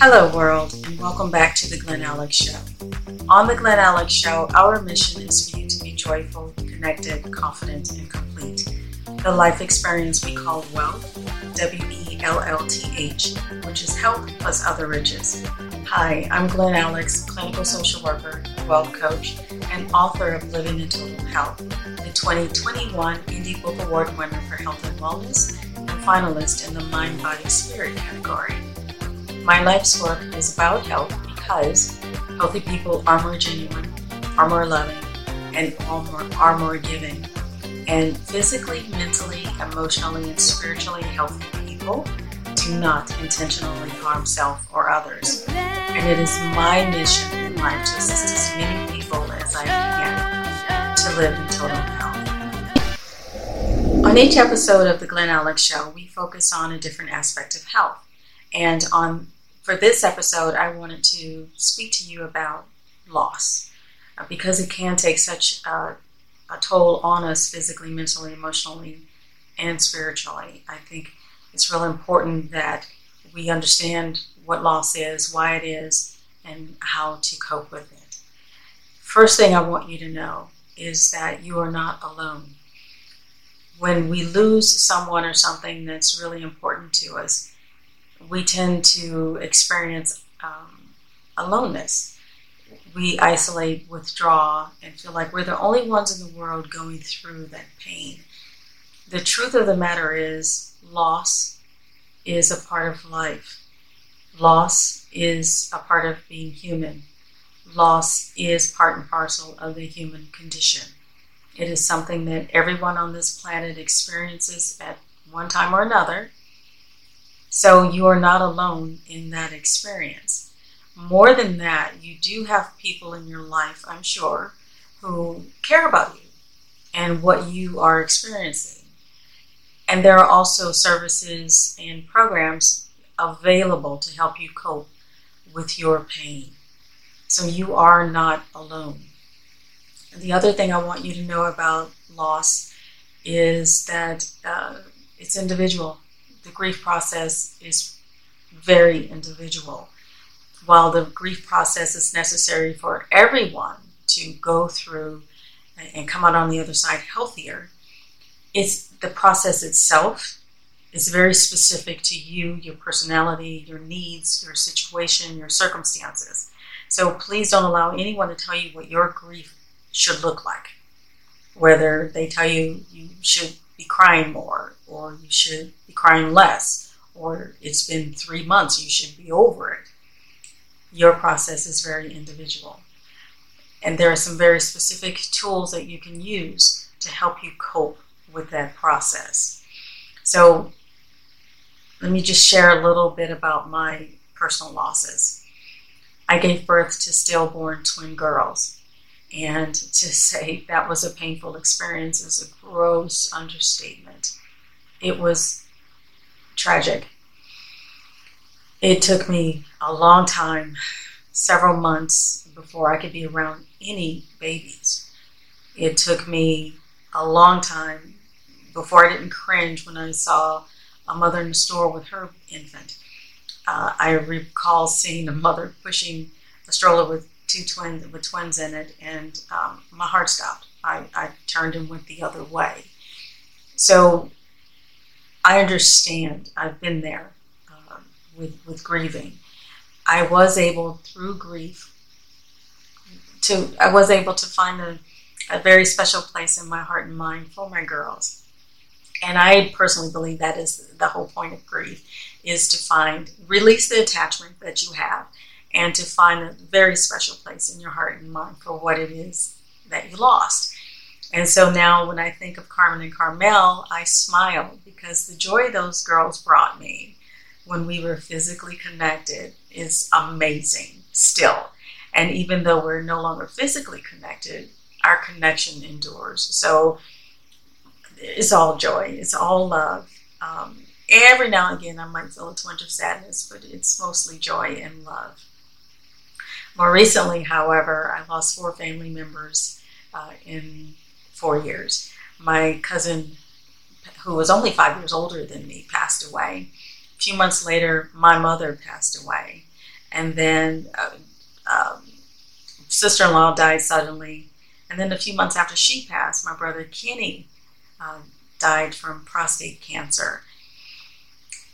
Hello, world, and welcome back to the Glen Alex Show. On the Glen Alex Show, our mission is for you to be joyful, connected, confident, and complete. The life experience we call wealth, W E L L T H, which is health plus other riches. Hi, I'm Glen Alex, clinical social worker, wealth coach, and author of Living in Total Health, the 2021 Indie Book Award winner for health and wellness, and finalist in the Mind Body Spirit category. My life's work is about health because healthy people are more genuine, are more loving, and more, are more giving. And physically, mentally, emotionally, and spiritually healthy people do not intentionally harm self or others. And it is my mission in life to assist as many people as I can to live in total health. On each episode of the Glen Alex Show, we focus on a different aspect of health. And on for this episode, I wanted to speak to you about loss uh, because it can take such a, a toll on us physically, mentally, emotionally, and spiritually. I think it's real important that we understand what loss is, why it is, and how to cope with it. First thing I want you to know is that you are not alone. When we lose someone or something that's really important to us, we tend to experience um, aloneness. We isolate, withdraw, and feel like we're the only ones in the world going through that pain. The truth of the matter is, loss is a part of life. Loss is a part of being human. Loss is part and parcel of the human condition. It is something that everyone on this planet experiences at one time or another so you are not alone in that experience. More than that, you do have people in your life, I'm sure, who care about you and what you are experiencing. And there are also services and programs available to help you cope with your pain. So you are not alone. The other thing I want you to know about loss is that uh, it's individual the grief process is very individual. While the grief process is necessary for everyone to go through and come out on the other side healthier, it's the process itself is very specific to you, your personality, your needs, your situation, your circumstances. So please don't allow anyone to tell you what your grief should look like. Whether they tell you you should be crying more, or you should be crying less, or it's been three months, you should be over it. Your process is very individual. And there are some very specific tools that you can use to help you cope with that process. So, let me just share a little bit about my personal losses. I gave birth to stillborn twin girls. And to say that was a painful experience is a gross understatement. It was tragic. It took me a long time, several months, before I could be around any babies. It took me a long time before I didn't cringe when I saw a mother in the store with her infant. Uh, I recall seeing a mother pushing a stroller with two twins with twins in it, and um, my heart stopped. I, I turned and went the other way. So I understand. I've been there uh, with with grieving. I was able through grief to I was able to find a, a very special place in my heart and mind for my girls. And I personally believe that is the whole point of grief is to find release the attachment that you have and to find a very special place in your heart and mind for what it is that you lost. And so now when I think of Carmen and Carmel, I smile because the joy those girls brought me when we were physically connected is amazing still. And even though we're no longer physically connected, our connection endures. So it's all joy, it's all love. Um, every now and again, I might feel a twinge of sadness, but it's mostly joy and love. More recently, however, I lost four family members uh, in four years. My cousin, who was only five years older than me, passed away. A few months later, my mother passed away. and then uh, um, sister-in-law died suddenly, and then a few months after she passed, my brother Kenny uh, died from prostate cancer.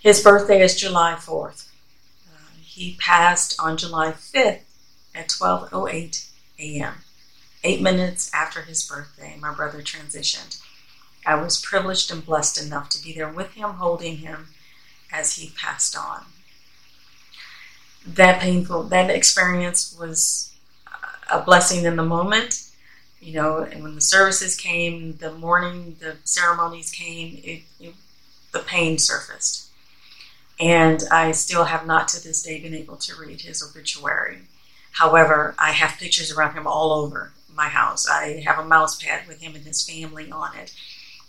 His birthday is July 4th. Uh, he passed on July 5th at 12:08 a.m. Eight minutes after his birthday, my brother transitioned. I was privileged and blessed enough to be there with him, holding him as he passed on. That painful, that experience was a blessing in the moment. You know, and when the services came, the morning, the ceremonies came, it, it, the pain surfaced. And I still have not to this day been able to read his obituary. However, I have pictures around him all over my house. I have a mouse pad with him and his family on it.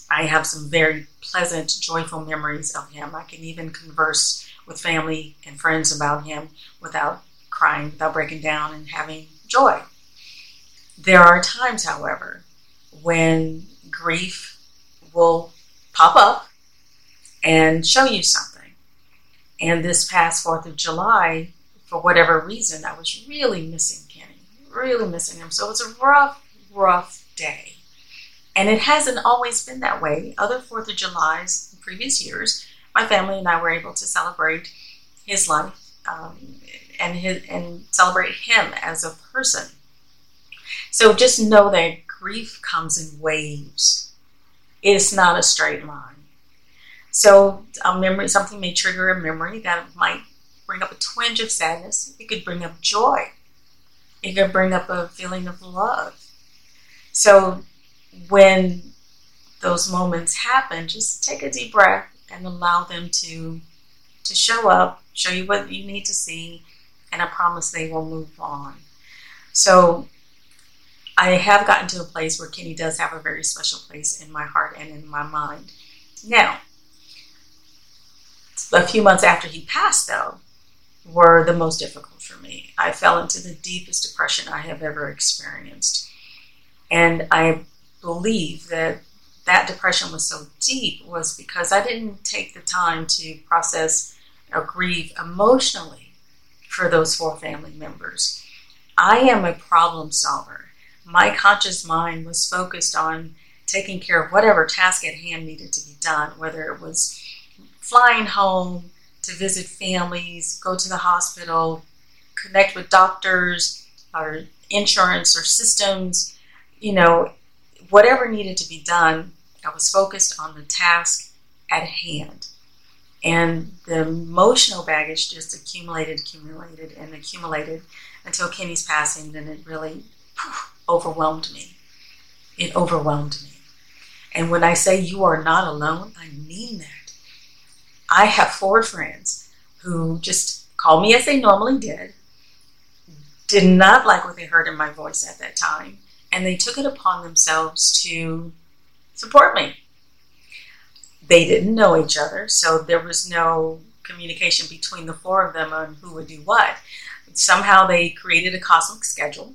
I have some very pleasant, joyful memories of him. I can even converse with family and friends about him without crying, without breaking down, and having joy. There are times, however, when grief will pop up and show you something. And this past 4th of July, for whatever reason, I was really missing Kenny, really missing him. So it was a rough, rough day. And it hasn't always been that way. Other 4th of Julys in previous years, my family and I were able to celebrate his life um, and, his, and celebrate him as a person. So just know that grief comes in waves. It's not a straight line. So a memory, something may trigger a memory that might bring up a twinge of sadness. It could bring up joy. It could bring up a feeling of love. So when those moments happen, just take a deep breath and allow them to to show up, show you what you need to see, and I promise they will move on. So I have gotten to a place where Kenny does have a very special place in my heart and in my mind. Now, a few months after he passed, though, were the most difficult for me. I fell into the deepest depression I have ever experienced. And I believe that that depression was so deep was because I didn't take the time to process or grieve emotionally for those four family members. I am a problem solver. My conscious mind was focused on taking care of whatever task at hand needed to be done, whether it was flying home to visit families, go to the hospital, connect with doctors or insurance or systems, you know, whatever needed to be done, I was focused on the task at hand. And the emotional baggage just accumulated, accumulated, and accumulated until Kenny's passing. Then it really overwhelmed me. It overwhelmed me. And when I say you are not alone, I mean that. I have four friends who just called me as they normally did, did not like what they heard in my voice at that time, and they took it upon themselves to support me. They didn't know each other, so there was no communication between the four of them on who would do what. Somehow they created a cosmic schedule,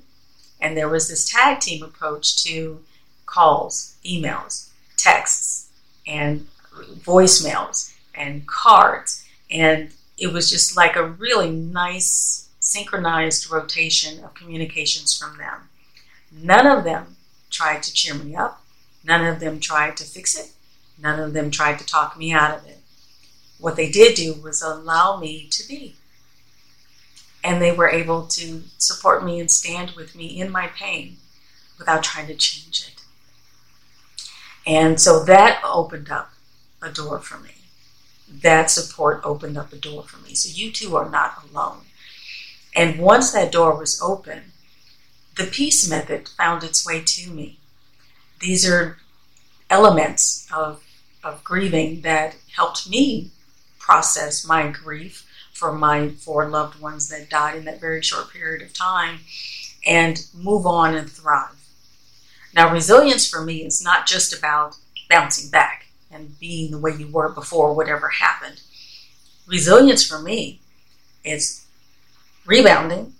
and there was this tag team approach to calls, emails, texts, and voicemails, and cards. And it was just like a really nice synchronized rotation of communications from them. None of them tried to cheer me up. None of them tried to fix it. None of them tried to talk me out of it. What they did do was allow me to be. And they were able to support me and stand with me in my pain without trying to change it. And so that opened up a door for me. That support opened up a door for me. So you two are not alone. And once that door was open, the peace method found its way to me. These are elements of, of grieving that helped me process my grief for my four loved ones that died in that very short period of time and move on and thrive. Now, resilience for me is not just about bouncing back and being the way you were before whatever happened. Resilience for me is rebounding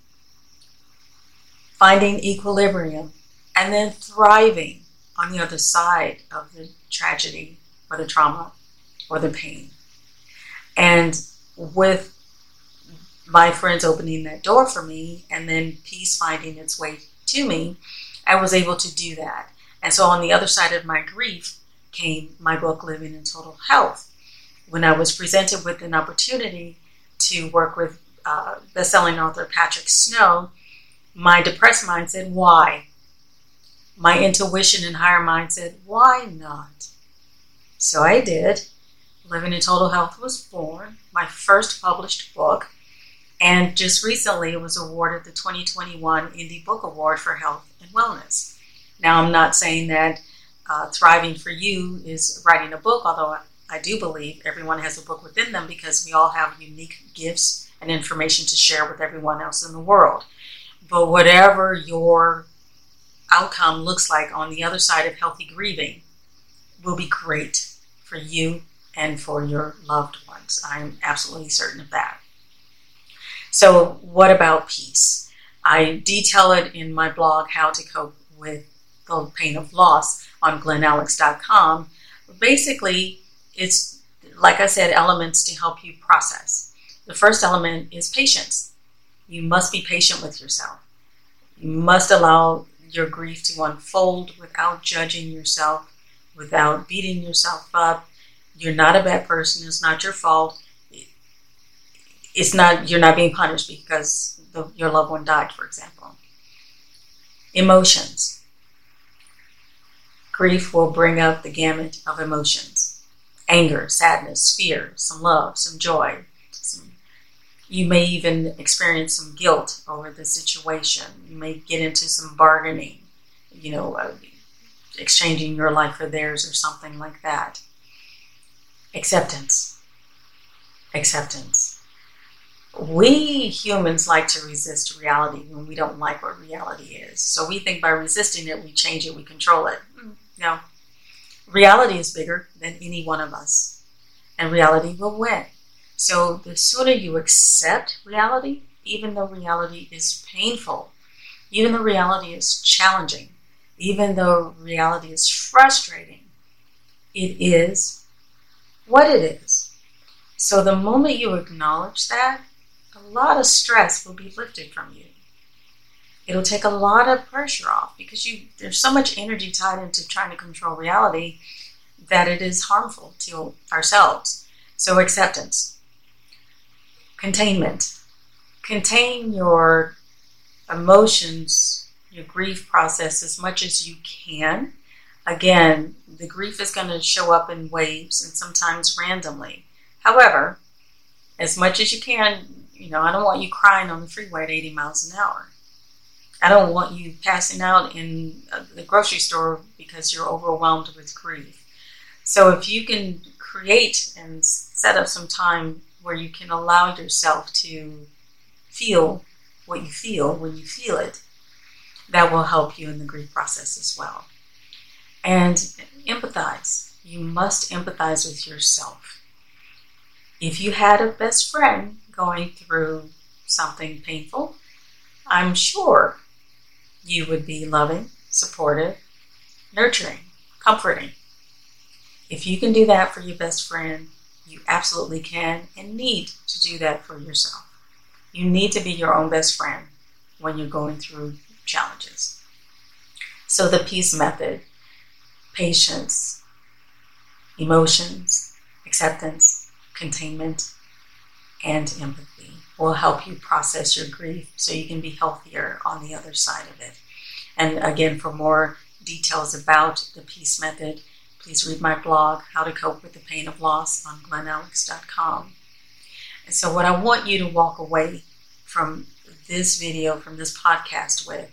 finding equilibrium, and then thriving on the other side of the tragedy or the trauma or the pain. And with my friends opening that door for me and then peace finding its way to me, I was able to do that. And so on the other side of my grief came my book, Living in Total Health. When I was presented with an opportunity to work with uh, best-selling author Patrick Snow, my depressed mind said, "Why?" My intuition and higher mind said, "Why not?" So I did. Living in Total Health was born, my first published book, and just recently it was awarded the 2021 Indie Book Award for Health and Wellness. Now, I'm not saying that uh, Thriving for You is writing a book, although I do believe everyone has a book within them because we all have unique gifts and information to share with everyone else in the world. But whatever your outcome looks like on the other side of healthy grieving will be great for you and for your loved ones. I'm absolutely certain of that. So, what about peace? I detail it in my blog, How to Cope with the Pain of Loss, on glenalex.com. Basically, it's, like I said, elements to help you process. The first element is patience. You must be patient with yourself. You must allow your grief to unfold without judging yourself, without beating yourself up. You're not a bad person. It's not your fault. It's not you're not being punished because the, your loved one died, for example. Emotions. Grief will bring up the gamut of emotions: anger, sadness, fear, some love, some joy, you may even experience some guilt over the situation. You may get into some bargaining, you know, uh, exchanging your life for theirs or something like that. Acceptance. Acceptance. We humans like to resist reality when we don't like what reality is. So we think by resisting it, we change it, we control it. Hmm, no. Reality is bigger than any one of us, and reality will win. So the sooner you accept reality, even though reality is painful, even though reality is challenging, even though reality is frustrating, it is what it is. So the moment you acknowledge that, a lot of stress will be lifted from you. It'll take a lot of pressure off because you there's so much energy tied into trying to control reality that it is harmful to ourselves. So acceptance. Containment. Contain your emotions, your grief process as much as you can. Again, the grief is going to show up in waves and sometimes randomly. However, as much as you can, you know, I don't want you crying on the freeway at 80 miles an hour. I don't want you passing out in uh, the grocery store because you're overwhelmed with grief. So if you can create and set up some time where you can allow yourself to feel what you feel when you feel it, that will help you in the grief process as well. And empathize. You must empathize with yourself. If you had a best friend going through something painful, I'm sure you would be loving, supportive, nurturing, comforting. If you can do that for your best friend, you absolutely can and need to do that for yourself. You need to be your own best friend when you're going through challenges. So, the peace method patience, emotions, acceptance, containment, and empathy will help you process your grief so you can be healthier on the other side of it. And again, for more details about the peace method, please read my blog, How to Cope with the Pain of Loss, on glenalex.com. And so, what I want you to walk away from this video, from this podcast with,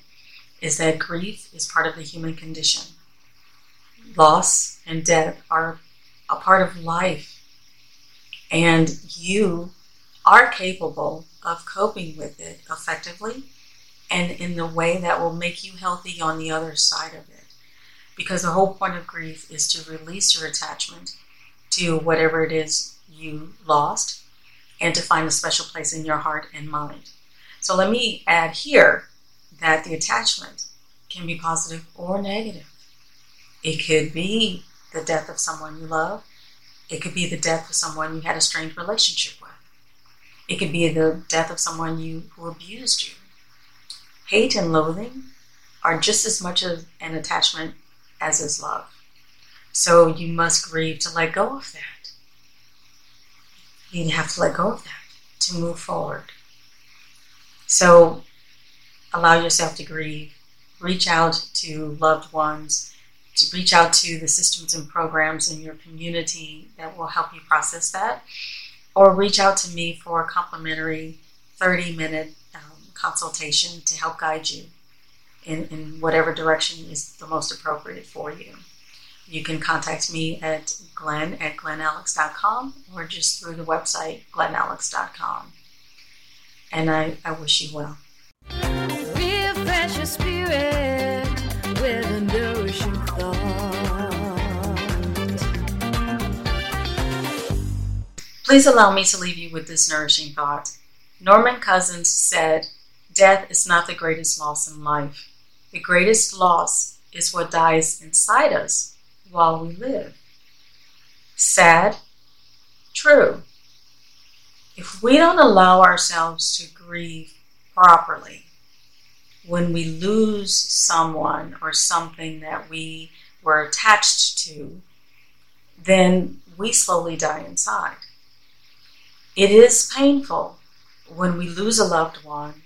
is that grief is part of the human condition. Loss and death are a part of life. And you are capable of coping with it effectively and in the way that will make you healthy on the other side of it because the whole point of grief is to release your attachment to whatever it is you lost and to find a special place in your heart and mind. So let me add here that the attachment can be positive or negative. It could be the death of someone you love. It could be the death of someone you had a strained relationship with. It could be the death of someone you who abused you. Hate and loathing are just as much of an attachment as is love. So you must grieve to let go of that. You have to let go of that to move forward. So allow yourself to grieve. Reach out to loved ones, to reach out to the systems and programs in your community that will help you process that, or reach out to me for a complimentary 30 minute um, consultation to help guide you in, in whatever direction is the most appropriate for you. You can contact me at glen at glenalex.com or just through the website glenalex.com. And I, I wish you well. Please allow me to leave you with this nourishing thought. Norman Cousins said, Death is not the greatest loss in life. The greatest loss is what dies inside us while we live. Sad? True. If we don't allow ourselves to grieve properly when we lose someone or something that we were attached to, then we slowly die inside. It is painful when we lose a loved one,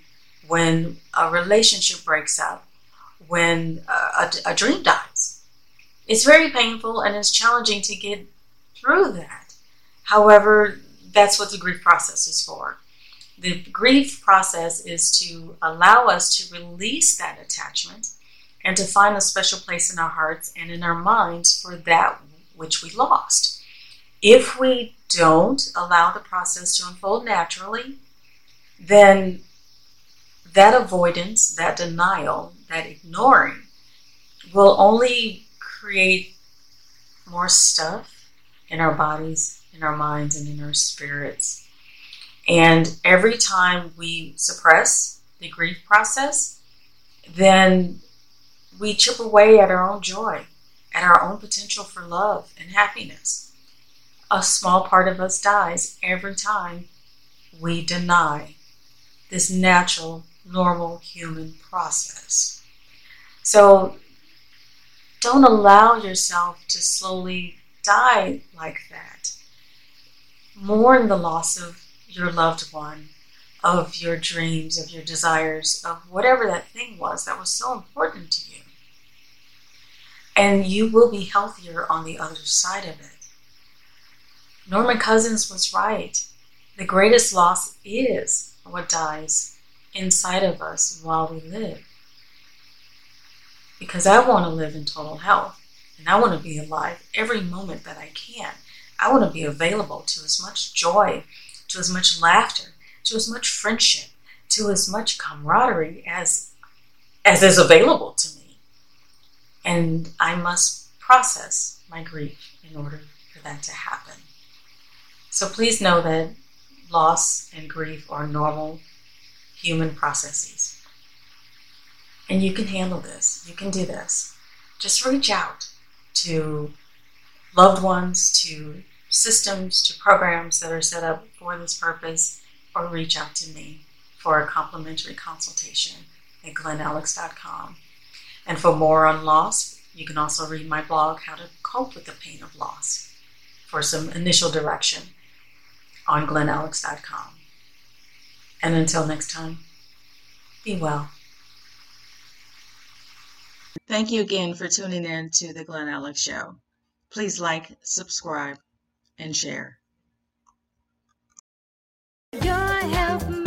when a relationship breaks up, when uh, a, a, a dream dies. It's very painful and it's challenging to get through that. However, that's what the grief process is for. The grief process is to allow us to release that attachment and to find a special place in our hearts and in our minds for that which we lost. If we don't allow the process to unfold naturally, then that avoidance, that denial, that ignoring will only create more stuff in our bodies, in our minds, and in our spirits. And every time we suppress the grief process, then we chip away at our own joy, at our own potential for love and happiness. A small part of us dies every time we deny this natural, normal human process. So don't allow yourself to slowly die like that. Mourn the loss of your loved one, of your dreams, of your desires, of whatever that thing was that was so important to you. And you will be healthier on the other side of it. Norman Cousins was right. The greatest loss is what dies inside of us while we live because I want to live in total health and I want to be alive every moment that I can. I want to be available to as much joy, to as much laughter, to as much friendship, to as much camaraderie as as is available to me. And I must process my grief in order for that to happen. So please know that loss and grief are normal human processes. And you can handle this. You can do this. Just reach out to loved ones, to systems, to programs that are set up for this purpose, or reach out to me for a complimentary consultation at glenalex.com. And for more on loss, you can also read my blog, How to Cope with the Pain of Loss, for some initial direction on glenalex.com. And until next time, be well. Thank you again for tuning in to the Glen Alex Show. Please like, subscribe, and share. Your health